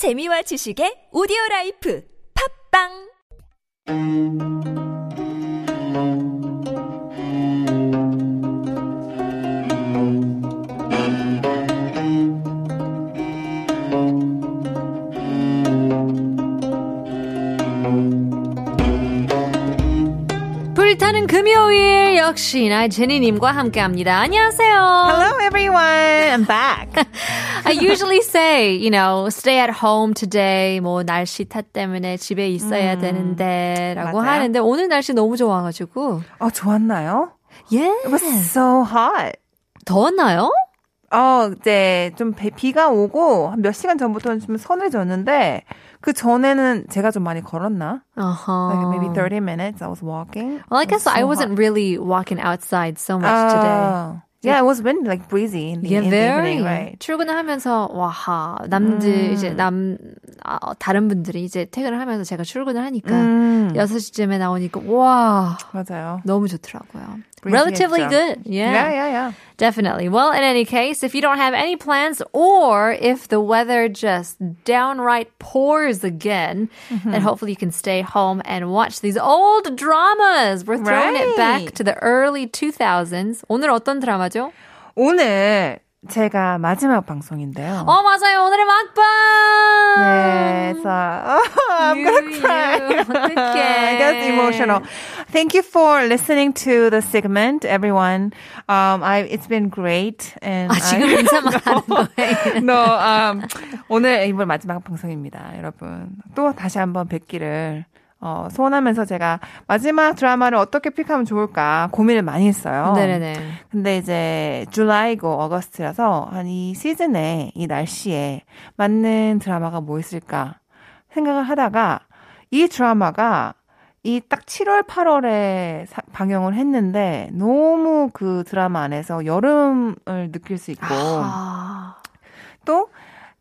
재미와 지식의 오디오 라이프. 팝빵 타는 금요일 역시나 제니님과 함께합니다. 안녕하세요. Hello, everyone. I'm back. I usually say, you know, stay at home today. 뭐 날씨 탓 때문에 집에 있어야 되는데라고 맞아요. 하는데 오늘 날씨 너무 좋아가지고. 어, 좋았나요? 예. It was so hot. 더웠나요? 어, 이제 좀 비- 비가 오고 한몇 시간 전부터는 좀 서늘졌는데 그 전에는 제가 좀 많이 걸었나? Uh-huh. Like maybe 30 minutes I was walking. Well, I guess was I so wasn't hot. really walking outside so much today. Oh. Yeah, it was been like breezy in the, Yeah, in the very. evening, right? 출근을 하면서 와하 남들 이제 남 아, 다른 분들이 이제 퇴근을 하면서 제가 출근을 하니까 음, 6시쯤에 나오니까 와 맞아요. 너무 좋더라고요. Relatively good. Yeah. Yeah, yeah, yeah. Definitely. Well, in any case, if you don't have any plans or if the weather just downright pours again, Mm-hmm. then hopefully you can stay home and watch these old dramas. We're throwing it back Right. to the early 2000s. 오늘 어떤 드라마죠? 오늘 제가 마지막 방송인데요. 어, 맞아요. 오늘의 막방! 네, so I'm You, gonna cry. you. 어떡해. I get emotional. Thank you for listening to the segment, everyone. Um, I it's been great, and 아, 지금 I, 인사만 하는 거예요. no, um, 오늘 이번 마지막 방송입니다, 여러분. 또 다시 한번 뵙기를 어, 소원하면서 제가 마지막 드라마를 어떻게 픽하면 좋을까 고민을 많이 했어요. 네네네. 근데 이제 줄라이고 어거스트라서 한 이 시즌에 이 날씨에 맞는 드라마가 뭐 있을까 생각을 하다가 이 드라마가 이 딱 7월 8월에 방영을 했는데 너무 그 드라마 안에서 여름을 느낄 수 있고 아, 또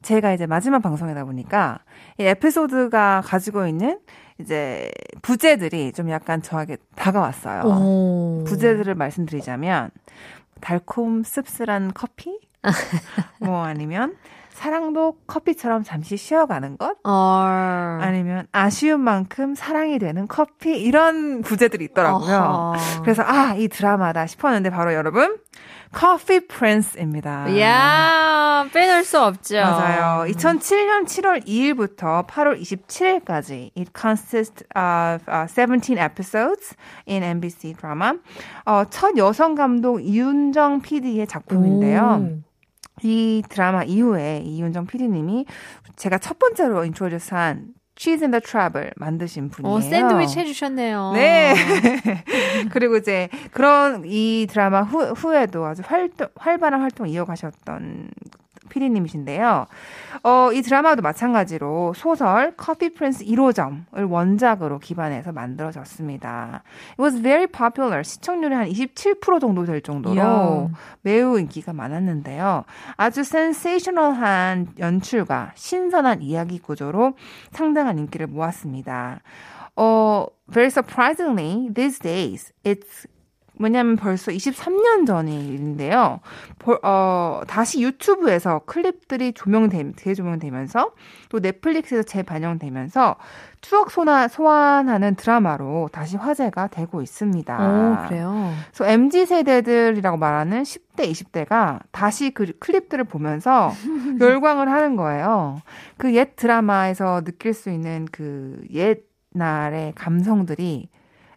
제가 이제 마지막 방송이다 보니까 이 에피소드가 가지고 있는 이제 부제들이 좀 약간 저에게 다가왔어요. 오. 부제들을 말씀드리자면 달콤 씁쓸한 커피, 뭐 아니면 사랑도 커피처럼 잠시 쉬어가는 것, 어. 아니면 아쉬운 만큼 사랑이 되는 커피 이런 부제들이 있더라고요. 어허. 그래서 아 이 드라마다 싶었는데 바로 여러분 커피 프린스입니다. 야 빼놓을 수 없죠. 맞아요. 2007년 7월 2일부터 8월 27일까지 it consists of uh, 17 episodes in MBC drama. 어, 첫 여성 감독 이윤정 PD의 작품인데요. 이 드라마 이후에 이윤정 PD님이 제가 첫 번째로 introduce한 Cheese in the Trap을 만드신 분이에요. 오, 샌드위치 해주셨네요. 네. 그리고 이제 그런 이 드라마 후, 후에도 아주 활동, 활발한 활동 이어가셨던 피디님이신데요. 어, 이 드라마도 마찬가지로 소설 커피 프린스 1호점을 원작으로 기반해서 만들어졌습니다. It was very popular. 시청률이 한 27% 정도 될 정도로 이야. 매우 인기가 많았는데요. 아주 센세이셔널한 연출과 신선한 이야기 구조로 상당한 인기를 모았습니다. 어, very surprisingly, these days, it's 왜냐면 벌써 23년 전의 일인데요. 볼- 어, 다시 유튜브에서 클립들이 조명되, 재조명되면서 또 넷플릭스에서 재반영되면서 추억 소나, 소환하는 드라마로 다시 화제가 되고 있습니다. 오, 그래요. 그래서 MZ 세대들이라고 말하는 10대, 20대가 다시 그 클립들을 보면서 열광을 하는 거예요. 그 옛 드라마에서 느낄 수 있는 그 옛날의 감성들이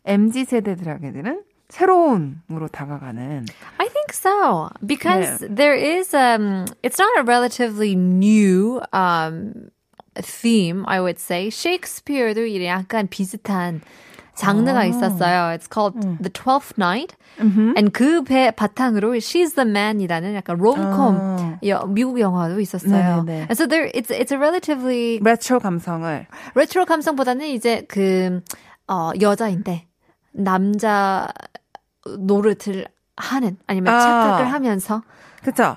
MZ 세대들에게는 새로움으로 다가가는 I think so because there is um it's not a relatively new um theme I would say 이래 약간 비슷한 장르가 있었어요. It's called The Twelfth Night. And 그 배 바탕으로 She's the Man이라는 약간 rom-com 아. 여- 미국 영화도 있었어요. 네네네. And so there it's it's a relatively 레트로 감성을 레트로 감성보다는 이제 그 어, 여자인데 남자 노릇을 하는 아니면 아. 착각을 하면서 그쵸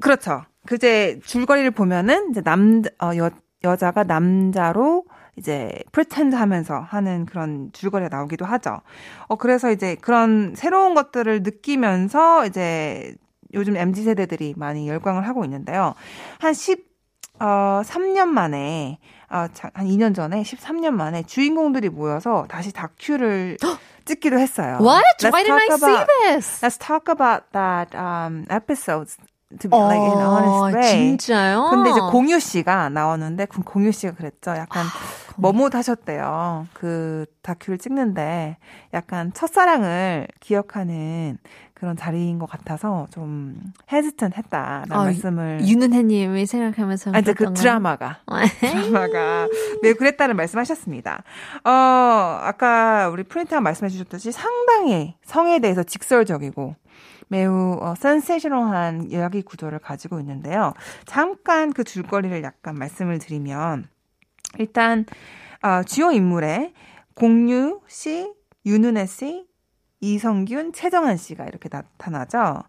그렇죠. 그제 줄거리를 보면은 이제 남 어, 여, 여자가 남자로 이제 pretend 하면서 하는 그런 줄거리가 나오기도 하죠. 어 그래서 이제 그런 새로운 것들을 느끼면서 이제 요즘 MZ 세대들이 많이 열광을 하고 있는데요. 한 10, 어, 3년 만에 어, 한 2년 전에 13년 만에 주인공들이 모여서 다시 다큐를 찍기로 했어요. What? Let's Why didn't I see about- this? Let's talk about that um, episodes to be like in an honest way. 진짜요? 근데 이제 공유 씨가 나오는데 그 공유 씨가 그랬죠. 약간 머뭇하셨대요. 그 다큐를 찍는데 약간 첫사랑을 기억하는 그런 자리인 것 같아서 좀 헤지턴했다라는 어, 말씀을 윤은혜님이 생각하면서 아, 이제 그 그랬던 거예요? 드라마가 드라마가 매우 그랬다는 말씀하셨습니다. 어 아까 우리 프린트가 말씀해 주셨듯이 상당히 성에 대해서 직설적이고 매우 어, 센세이셔널한 이야기 구조를 가지고 있는데요. 잠깐 그 줄거리를 약간 말씀을 드리면 일단 어, 주요 인물의 공유 씨, 윤은혜 씨, 이성균, 최정한 씨가 이렇게 나타나죠.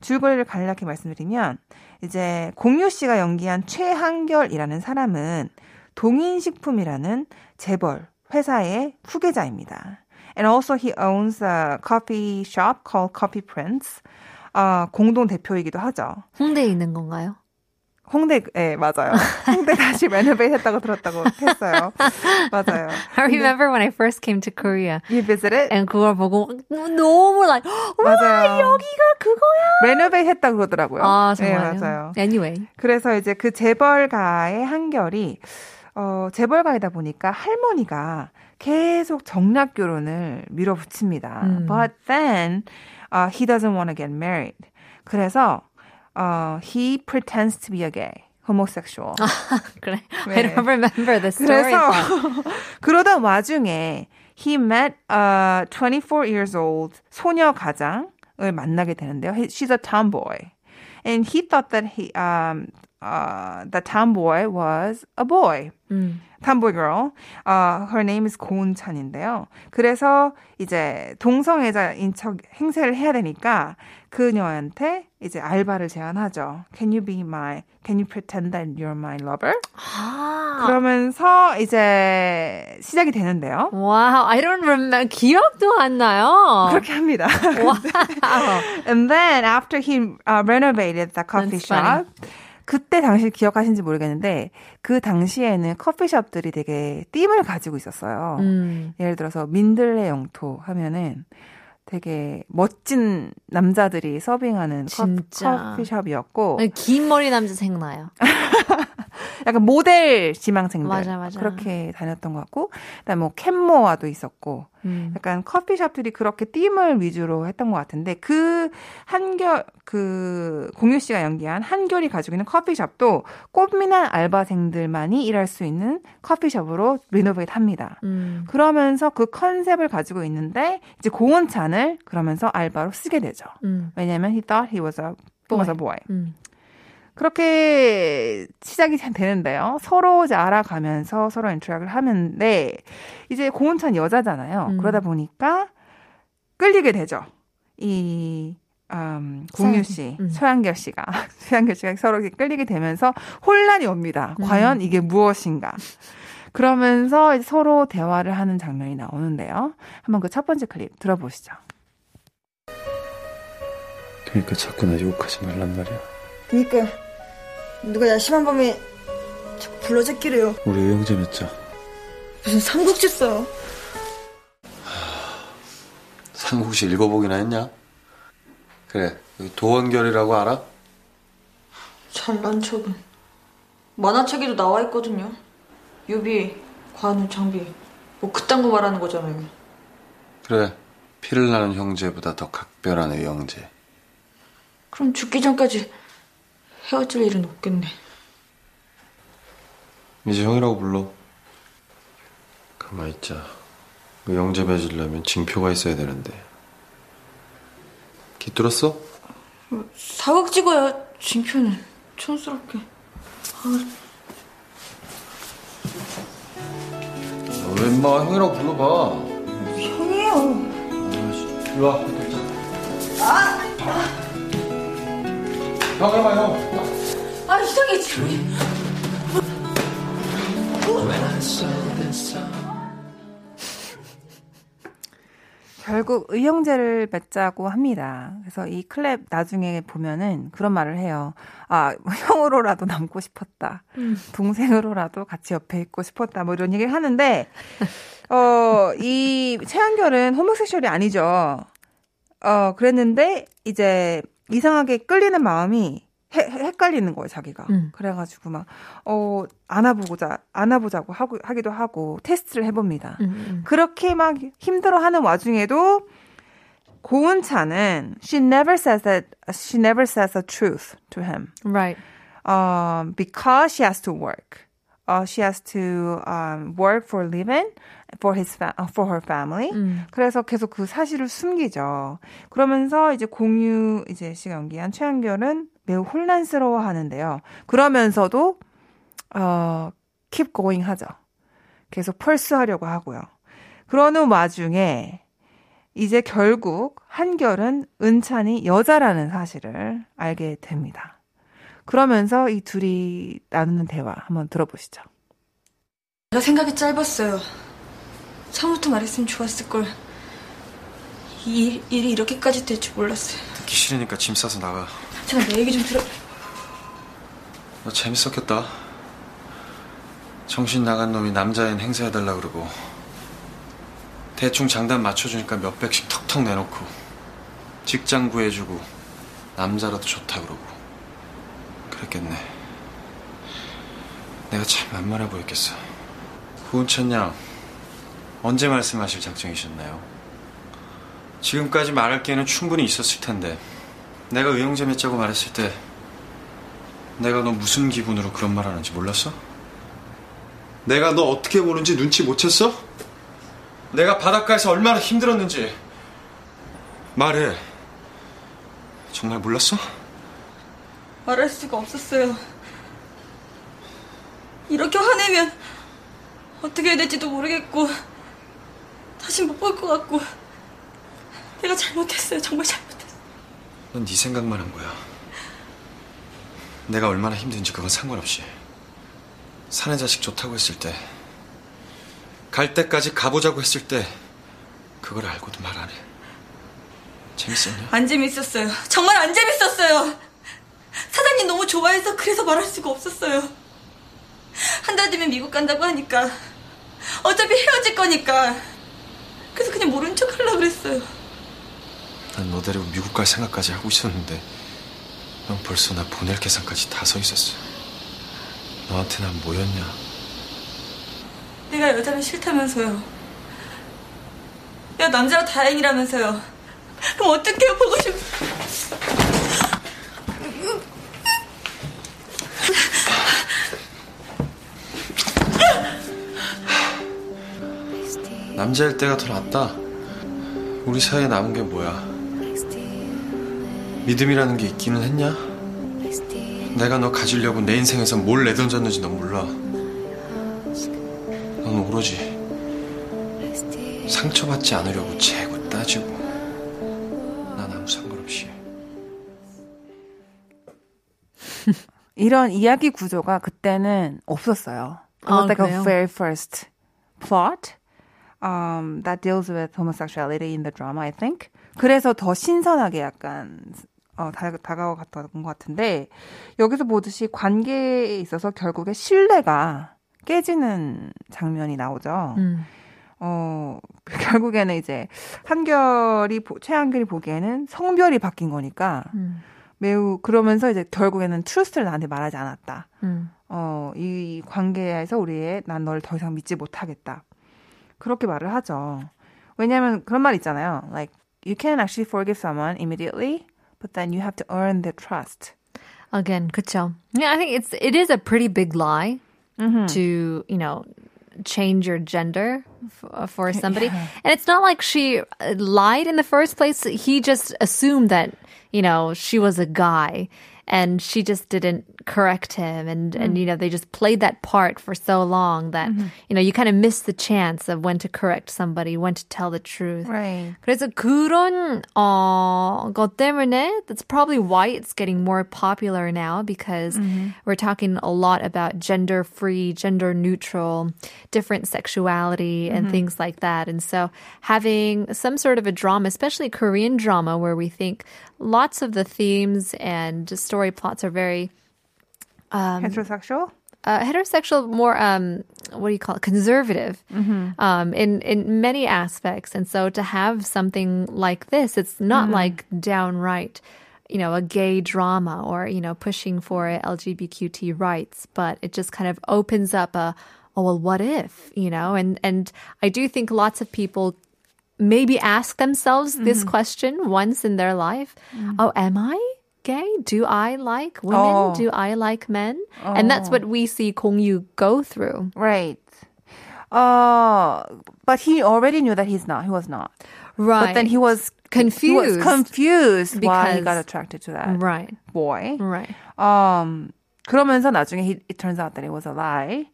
줄거리를 간략히 말씀드리면 이제 공유 씨가 연기한 최한결이라는 사람은 동인식품이라는 재벌 회사의 후계자입니다. And also he owns a coffee shop called Coffee Prince. 어, 공동 대표이기도 하죠. 홍대에 있는 건가요? 홍대, 예, 맞아요. 홍대 다시 renovate 했다고 들었다고 했어요. 맞아요. I remember when I first came to Korea. You visited? And 그걸 보고 너무 like 맞아요. 여기가 그거야. renovate 했다고 그러더라고요. 아 네, 정말요? 맞아요. Anyway. 그래서 이제 그 재벌가의 한결이 어, 재벌가이다 보니까 할머니가 계속 정략 결혼을 밀어붙입니다. 음. But then uh, he doesn't want to get married. 그래서 uh, he pretends to be a gay, homosexual. 그래. 네. I don't remember the story. 그래서 그러던 와중에 he met a 24 years old 소녀 가장을 만나게 되는데요. He- She's a tomboy. And he thought that he um uh the tomboy was a boy. 음. tomboy girl. Uh, her name is 고은찬인데요. 그래서 이제 동성애자인 척 행세를 해야 되니까 그녀한테 이제 알바를 제안하죠. Can you be my, can you pretend that you're my lover? 아. 그러면서 이제 시작이 되는데요. Wow, I don't remember. 기억도 안 나요. 그렇게 합니다. Wow. And then after he uh, renovated the coffee That's funny. shop, 그때 당시 기억하신지 모르겠는데 그 당시에는 커피숍들이 되게 띠을 가지고 있었어요. 음. 예를 들어서 민들레 영토 하면은 되게 멋진 남자들이 서빙하는 커- 진짜. 커피숍이었고 긴 머리 남자 생각나요. 약간 모델 지망생들 맞아, 맞아. 그렇게 다녔던 것 같고 그다음 뭐 캔모아도 있었고 음. 약간 커피숍들이 그렇게 띠을 위주로 했던 것 같은데 그 한결 그 공유 씨가 연기한 한결이 가지고 있는 커피숍도 꽃미남 알바생들만이 일할 수 있는 커피숍으로 리노베이트 합니다. 음. 그러면서 그 컨셉을 가지고 있는데 이제 고은찬을 그러면서 알바로 쓰게 되죠. 음. 왜냐면 he thought he was a, he was a boy. 음. 그렇게 시작이 되는데요. 서로 이제 알아가면서 서로 인터랙을 하는데 이제 고은찬 여자잖아요. 음. 그러다 보니까 끌리게 되죠. 이 음, 공유 씨, 음. 소양결 씨가 소양결 씨가 서로 이렇게 끌리게 되면서 혼란이 옵니다. 음. 과연 이게 무엇인가? 그러면서 이제 서로 대화를 하는 장면이 나오는데요. 한번 그 첫 번째 클립 들어보시죠. 그러니까 자꾸 나 욕하지 말란 말이야. 그니까 누가 야심한 밤에 자꾸 불러제끼래요 우리 의형제 맺자. 무슨 삼국지 써 삼국시 읽어보긴 했냐? 그래, 도원결이라고 알아? 잘난 척은 만화책에도 나와 있거든요 유비, 관우, 장비 뭐 그딴 거 말하는 거잖아요 그래, 피를 나는 형제보다 더 각별한 의형제. 그럼 죽기 전까지 헤어질 일은 없겠네 이제 형이라고 불러. 가만 있자. 의형제 맺으려면 징표가 있어야 되는데. 기뚫었어? 사극 찍어야 징표는 촌스럽게 왜 인마 형이라고 불러봐. 형이에요 일로 와, 형, 해봐, 형. 아 이상해 지금 결국 의형제를 맺자고 합니다. 그래서 이 클랩 나중에 보면은 그런 말을 해요. 아, 형으로라도 남고 싶었다. 동생으로라도 같이 옆에 있고 싶었다. 뭐 이런 얘기를 하는데, 어, 이 최한결은 호모섹슈얼이 아니죠. 어, 그랬는데, 이제 이상하게 끌리는 마음이 해, 헷갈리는 거예요, 자기가. 음. 그래가지고 막, 어, 안아보자, 안아보자고 하고, 하기도 하고, 테스트를 해봅니다. 음, 음. 그렇게 막 힘들어 하는 와중에도 고은차는 she never says that she never says the truth to him. Right. Um, because she has to work. Uh, she has to um, work for a living for his fa- uh, for her family. 음. 그래서 계속 그 사실을 숨기죠. 그러면서 이제 공유 이제 씨가 연기한 최한결은 매우 혼란스러워 하는데요. 그러면서도 어 keep going 하죠. 계속 펄스하려고 하고요. 그러는 와중에 이제 결국 한결은 은찬이 여자라는 사실을 알게 됩니다. 그러면서 이 둘이 나누는 대화 한번 들어보시죠. 내가 생각이 짧았어요. 처음부터 말했으면 좋았을 걸. 이 일- 일이 이렇게까지 될 줄 몰랐어요. 듣기 싫으니까 짐 싸서 나가. 잠깐 내 얘기 좀 들어. 너 재밌었겠다. 정신 나간 놈이 남자인 행사해달라 그러고 대충 장단 맞춰주니까 몇 백씩 턱턱 내놓고 직장 구해주고 남자라도 좋다 그러고 그랬겠네. 내가 참 만만해 보였겠어. 구은천 양 언제 말씀하실 작정이셨나요? 지금까지 말할 기회는 충분히 있었을 텐데 내가 의형제 맺자고 말했을 때 내가 너 무슨 기분으로 그런 말 하는지 몰랐어? 내가 너 어떻게 보는지 눈치 못 챘어? 내가 바닷가에서 얼마나 힘들었는지 말해. 정말 몰랐어? 말할 수가 없었어요. 이렇게 화내면 어떻게 해야 될지도 모르겠고 다시 못 볼 것 같고 내가 잘못했어요. 정말 잘못했어요. 넌네 생각만 한 거야. 내가 얼마나 힘든지 그건 상관없이 사는 자식 좋다고 했을 때, 갈 때까지 가보자고 했을 때, 그걸 알고도 말 안 해. 재밌었냐? 안 재밌었어요. 정말 안 재밌었어요. 사장님 너무 좋아해서 그래서 말할 수가 없었어요. 한 달 뒤면 미국 간다고 하니까 어차피 헤어질 거니까 그래서 그냥 모른 척 하려고 그랬어요. 난 너 데리고 미국 갈 생각까지 하고 있었는데, 넌 벌써 나 보낼 계산까지 다 서 있었어. 너한테 난 뭐였냐? 내가 여자는 싫다면서요. 내가 남자라 다행이라면서요. 그럼 어떻게 보고 싶... 남자일 때가 더 낫다. 우리 사이에 남은 게 뭐야? 믿음이라는 게 있기는 했냐? 내가 너 가지려고 내 인생에서 뭘 내던졌는지 넌 몰라. 넌 오로지 상처받지 않으려고 재고 따지고 난 아무 상관없이 이런 이야기 구조가 그때는 없었어요. It was 아, like a 그래요? very first plot um, that deals with homosexuality in the drama, I think. 그래서 더 신선하게 약간 어, 다, 다가왔던 것 같은데 여기서 보듯이 관계에 있어서 결국에 신뢰가 깨지는 장면이 나오죠. 음. 어, 결국에는 이제 한결이 보- 최한결이 보기에는 성별이 바뀐 거니까 음. 매우 그러면서 이제 결국에는 트루스를 나한테 말하지 않았다. 음. 어, 이 관계에서 우리의 난 너를 더 이상 믿지 못하겠다. 그렇게 말을 하죠. 왜냐하면 그런 말 있잖아요. Like you can actually forgive someone immediately, but then you have to earn their trust. Again, 그쵸. Yeah, I think it's it is a pretty big lie to you know change your gender f- for somebody, and it's not like she uh, lied in the first place. He just assumed that you know she was a guy, and she just didn't correct him and and you know they just played that part for so long that you know you kind of miss the chance of when to correct somebody when to tell the truth Right. 그래서 그런 어, 것 때문에 that's probably why it's getting more popular now because we're talking a lot about gender free, gender neutral, different sexuality and things like that. And so having some sort of a drama, especially Korean drama where we think lots of the themes and story plots are very Heterosexual? uh, heterosexual, more um, what do you call it, conservative, um, in in many aspects. And so to have something like this, it's not like downright, you know, a gay drama or you know pushing for LGBTQ rights, but it just kind of opens up a, oh well, what if, you know? And and I do think lots of people maybe ask themselves this question once in their life. Oh, am I? Gay? Do I like women? Oh. Do I like men? And that's what we see Kong Yu go through. Right. Uh, but he already knew that he's not. He was not. Right. But then he was He was confused. confused why he Because- got attracted to that right. boy. Right. Um, 그러면서 나중에 he, it turns out that it was a lie.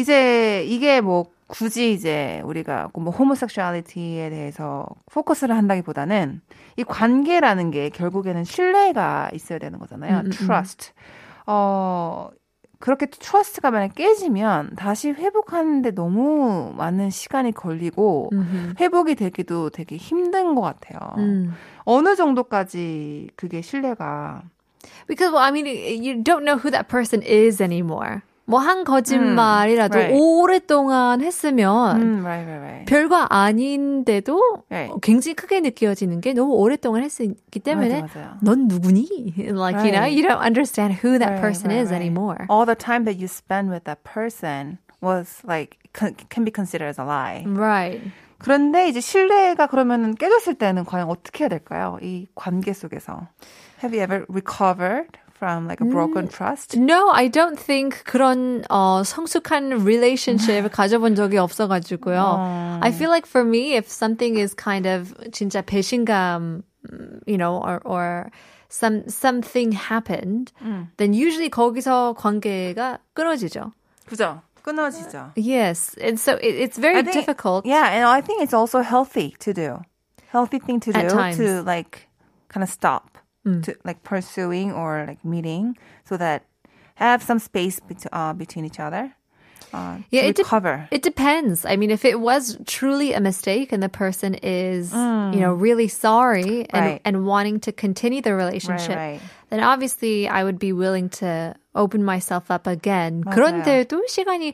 이제 이게 뭐 굳이 이제 우리가 뭐 homosexuality에 대해서 포커스를 한다기보다는 이 관계라는 게 결국에는 신뢰가 있어야 되는 거잖아요. trust. 어 그렇게 trust가 만약 깨지면 다시 회복하는데 너무 많은 시간이 걸리고 회복이 되기도 되게 힘든 것 같아요. 음. 어느 정도까지 그게 신뢰가 Because well, I mean, you don't know who that person is anymore. 뭐 한 거짓말이라도 right. 오랫동안 했으면 음, right, right. 별거 아닌데도. 굉장히 크게 느껴지는 게 너무 오랫동안 했기 때문에 맞아, 맞아요. 넌 누구니? Like you know, you don't understand who that person is anymore. All the time that you spend with that person was like can, be considered as a lie. Right. 그런데 이제 신뢰가 그러면은 깨졌을 때는 과연 어떻게 해야 될까요? 이 관계 속에서. Have you ever recovered from like a broken trust? No, I don't think 그런 어, 성숙한 relationship 가져본 적이 없어가지고요. I feel like for me, if something is kind of 진짜 배신감, mm, you know, or or some something happened, then usually 거기서 관계가 끊어지죠. 그죠? 끊어지죠. Yes, and so it, it's very I think- difficult. Yeah, and I think it's also healthy to do. Healthy thing to At do times. to like kind of stop to like pursuing or like meeting so that have some space bet- uh, between each other. Uh, Yeah, to it, de- recover. it depends. I mean, if it was truly a mistake and the person is, you know, really sorry and, Right. and wanting to continue the relationship, right. then obviously I would be willing to open myself up again. 맞아요. 그런데도 시간이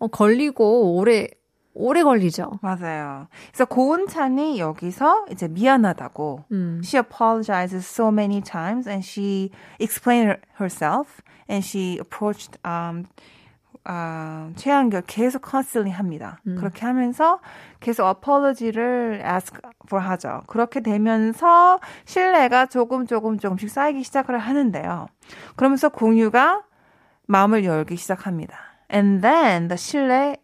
어, 걸리고 오래 오래 걸리죠. 맞아요. 그래서 고은찬이 여기서 이제 미안하다고 she apologizes so many times and she explained her- herself and she approached um 아, 최한결 계속 constantly 합니다. 그렇게 하면서 계속 apology를 ask for 하죠. 그렇게 되면서 신뢰가 조금 조금 조금씩 쌓이기 시작을 하는데요. 그러면서 공유가 마음을 열기 시작합니다. And then the 신뢰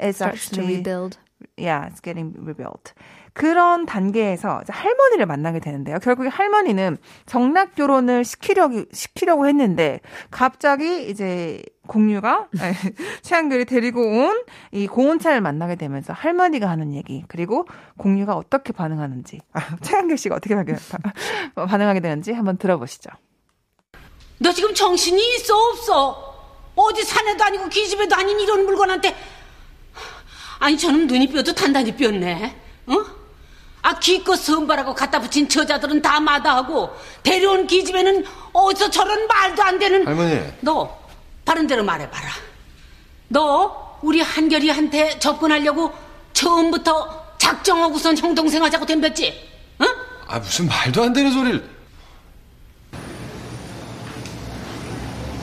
is Starts to actually rebuild. yeah, it's getting rebuilt. 그런 단계에서 할머니를 만나게 되는데요. 결국에 할머니는 정략 결혼을 시키려고 시키려고 했는데 갑자기 이제 공유가 최한결이 데리고 온 이 고은찬을 만나게 되면서 할머니가 하는 얘기 그리고 공유가 어떻게 반응하는지 아, 최한결 씨가 어떻게 반응, 반응하게 되는지 한번 들어보시죠. 너 지금 정신이 있어 없어? 어디 산에도 아니고 기집애도 아닌 이런 물건한테 아니 저놈 눈이 뼈도 단단히 뼈네 어? 아 기껏 선발하고 갖다 붙인 저자들은 다 마다하고 데려온 기집애는 어디서 저런 말도 안 되는 할머니. 너 바른 대로 말해봐라 너 우리 한결이한테 접근하려고 처음부터 작정하고선 형 동생 하자고 덤볐지? 어? 아 무슨 말도 안 되는 소리를.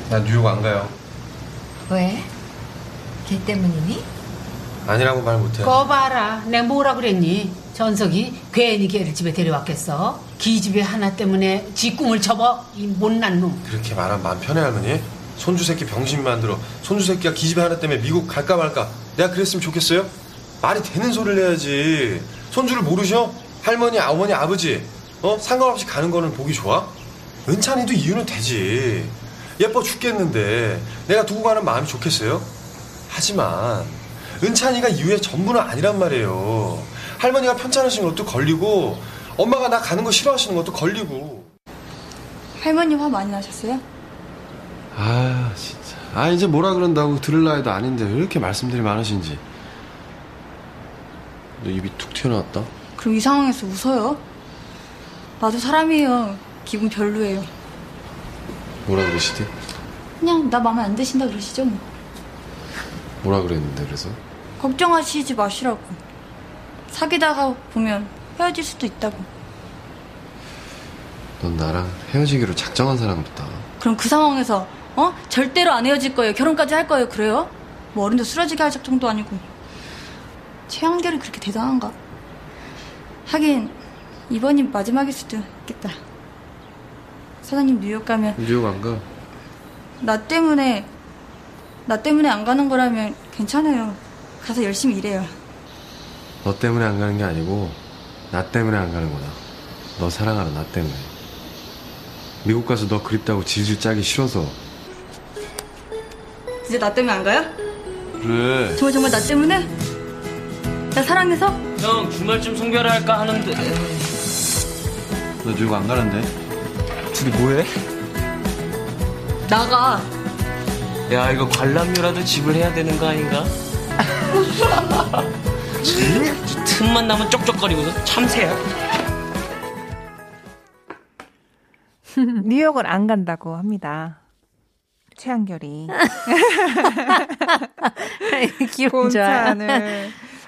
난 뉴욕 안 가요. 왜? 걔 때문이니? 아니라고 말 못해. 거 봐라. 내가 뭐라 그랬니? 전석이 괜히 걔를 집에 데려왔겠어. 기집애 하나 때문에 지 꿈을 접어. 이 못난 놈. 그렇게 말하면 마음 편해 할머니? 손주 새끼 병신 만들어. 손주 새끼가 기집애 하나 때문에 미국 갈까 말까. 내가 그랬으면 좋겠어요? 말이 되는 소리를 해야지. 손주를 모르셔? 할머니, 어머니, 아버지. 어? 상관없이 가는 거는 보기 좋아? 은찬이도 이유는 되지. 예뻐 죽겠는데 내가 두고 가는 마음이 좋겠어요? 하지만 은찬이가 이후의 전부는 아니란 말이에요. 할머니가 편찮으신 것도 걸리고 엄마가 나 가는 거 싫어하시는 것도 걸리고. 할머니 화 많이 나셨어요? 아 진짜. 아 이제 뭐라 그런다고 들을 나이도 아닌데 왜 이렇게 말씀들이 많으신지. 너 입이 툭 튀어나왔다. 그럼 이 상황에서 웃어요? 나도 사람이에요. 기분 별로예요. 뭐라 그러시지? 그냥 나 마음에 안 드신다 그러시죠 뭐. 뭐라 그랬는데 그래서? 걱정하시지 마시라고. 사귀다가 보면 헤어질 수도 있다고. 넌 나랑 헤어지기로 작정한 사람 같다. 그럼 그 상황에서 어? 절대로 안 헤어질 거예요. 결혼까지 할 거예요. 그래요? 뭐 어른도 쓰러지게 할 정도 아니고. 최한결이 그렇게 대단한가? 하긴 이번이 마지막일 수도 있겠다. 사장님 뉴욕 가면 뉴욕 안 가? 나 때문에 나 때문에 안 가는 거라면 괜찮아요. 가서 열심히 일해요. 너 때문에 안 가는 게 아니고 나 때문에 안 가는 거다. 너 사랑하는 나 때문에. 미국 가서 너 그립다고 질질 짜기 싫어서. 이제 나 때문에 안 가요? 그래. 정말 정말 나 때문에? 나 사랑해서? 형 주말쯤 송별회 할까 하는데 너 뉴욕 안 가는데? 둘이 뭐해? 나가. 야 이거 관람료라도 지불해야 되는 거 아닌가? 참, 틈만 나면 쪽쪽거리고서 참새야 뉴욕을 안 간다고 합니다. 최한결이. 기분 좋아요.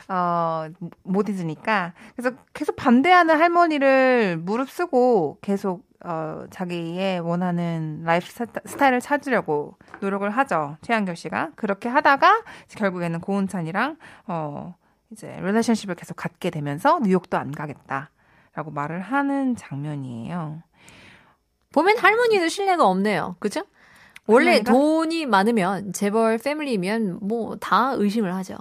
어, 못 잊으니까. 그래서 계속 반대하는 할머니를 무릅쓰고 계속 어, 자기의 원하는 라이프 스타- 스타일을 찾으려고 노력을 하죠. 최한결 씨가. 그렇게 하다가 결국에는 고은찬이랑 어, 이제 relationship을 계속 갖게 되면서 뉴욕도 안 가겠다 라고 말을 하는 장면이에요. 보면 할머니도 신뢰가 없네요. 그죠? 원래 할머니가? 돈이 많으면 재벌 family면 뭐 다 의심을 하죠.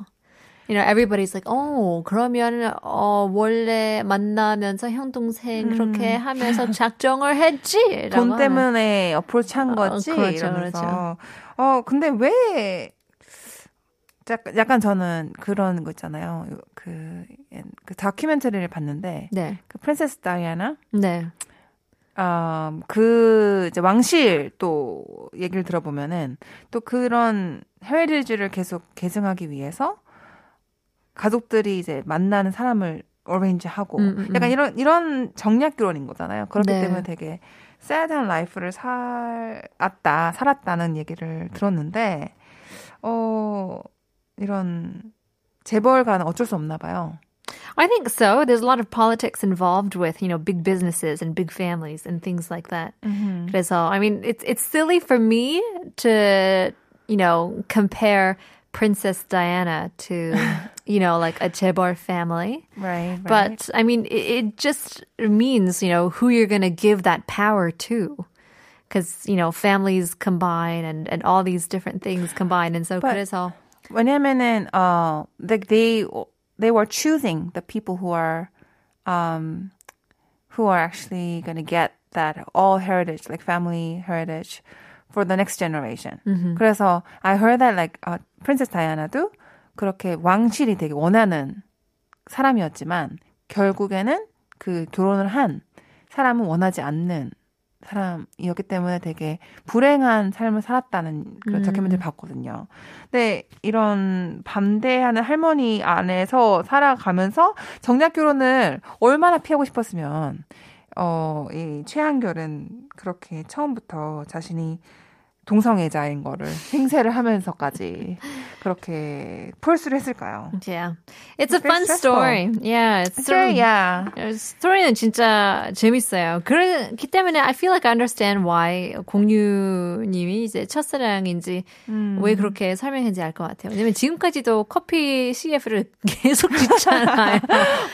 You know, everybody's like, oh, 그러면 어 원래 만나면서 형 동생 그렇게 하면서 작정을 했지. 돈. 때문에 approach 한 어, 거지 그렇죠, 이러면서 그렇죠. 어 근데 왜 약간, 저는 그런 거 있잖아요 그, 그 다큐멘터리를 봤는데 네, 그 Princess 다이아나 네, 어, 그 이제 왕실 또 얘기를 들어보면은 또 그런 heritage를 계속 계승하기 위해서 가족들이 이제 만나는 사람을 arrange 하고 음, 음, 음. 약간 이런 이런 정략 결혼인 거잖아요. 그렇기 네. 때문에 되게 새드한 라이프를 살았다 살았다는 얘기를 들었는데 어 이런 재벌가는 어쩔 수 없나 봐요. I think so. There's a lot of politics involved with, you know, big businesses and big families and things like that. 그래서 I mean, it's it's silly for me to, you know, compare Princess Diana to, you know, like a 재벌 family. Right. But I mean, it, it just means, you know, who you're going to give that power to. Because, you know, families combine and, and all these different things combine. And so, But- 그래서, 왜냐면은 어 like they they were choosing the people who are um who are actually going to get that all heritage like family heritage for the next generation. 그래서 I heard that like uh, Princess Diana도 그렇게 왕실이 되게 원하는 사람이었지만 결국에는 그 결혼을 한 사람은 원하지 않는 사람이었기 때문에 되게 불행한 삶을 살았다는 그런 다큐멘터리 봤거든요. 근데 이런 반대하는 할머니 안에서 살아가면서 정략 결혼을 얼마나 피하고 싶었으면 어, 이 최한결은 그렇게 처음부터 자신이 동성애자인 거를 행세를 하면서까지 그렇게 폴스를 했을까요? yeah. It's a fun story. Yeah. It's of- yeah. 스토리는 진짜 재밌어요. 그렇기 때문에 I feel like I understand why 공유님이 이제 첫사랑인지 음. 왜 그렇게 설명했는지 알 것 같아요. 왜냐면 지금까지도 커피 CF를 계속 짓잖아요.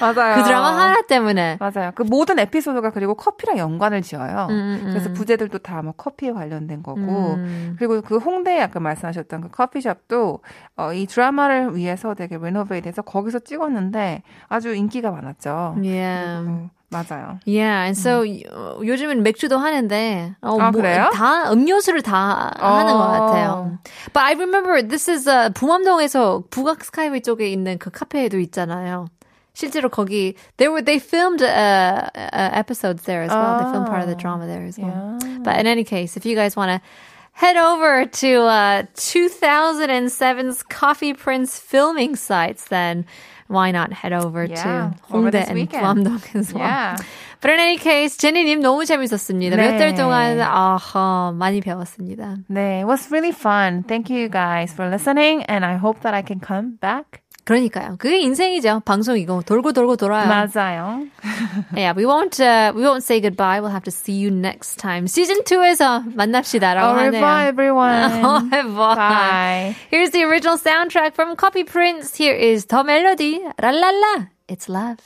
맞아요. 그 드라마 하나 때문에. 맞아요. 그 모든 에피소드가 그리고 커피랑 연관을 지어요. 음, 음, 그래서 음. 부제들도 다 뭐 커피에 관련된 거고. 음. 그리고 그 홍대에 아까 말씀하셨던 그 커피숍도 어, 이 드라마를 위해서 되게 레노베이트해서 거기서 찍었는데 아주 인기가 많았죠. Yeah. 맞아요. Yeah, and so 어, 요즘은 맥주도 하는데 어, 아, 뭐, 그래요? 다 음료수를 다 하는 것 같아요. But I remember this is uh, 부암동에서 북악 스카이웨이 쪽에 있는 그 카페에도 있잖아요. 실제로 거기 they were they filmed uh, uh, episodes there as well. They filmed part of the drama there as well. But in any case, if you guys want to head over to uh, 2007's Coffee Prince filming sites, then why not head over Yeah, to over 홍대 this and weekend. 부암동 as well. Yeah. But in any case, 제니님 너무 재밌었습니다. 네. 몇 달 동안 아하 많이 배웠습니다. 네, it was really fun. Thank you guys for listening, and I hope that I can come back. 그러니까요. 그게 인생이죠. 방송이고 돌고 돌고 돌아요. 맞아요. Yeah, we won't uh, we won't say goodbye. We'll have to see you next time. Season 2에서 만납시다라고 Au 하네요. revoir, everyone. Au revoir. Bye. Here's the original soundtrack from Copy Prince. Here is the melody. La la la. It's love.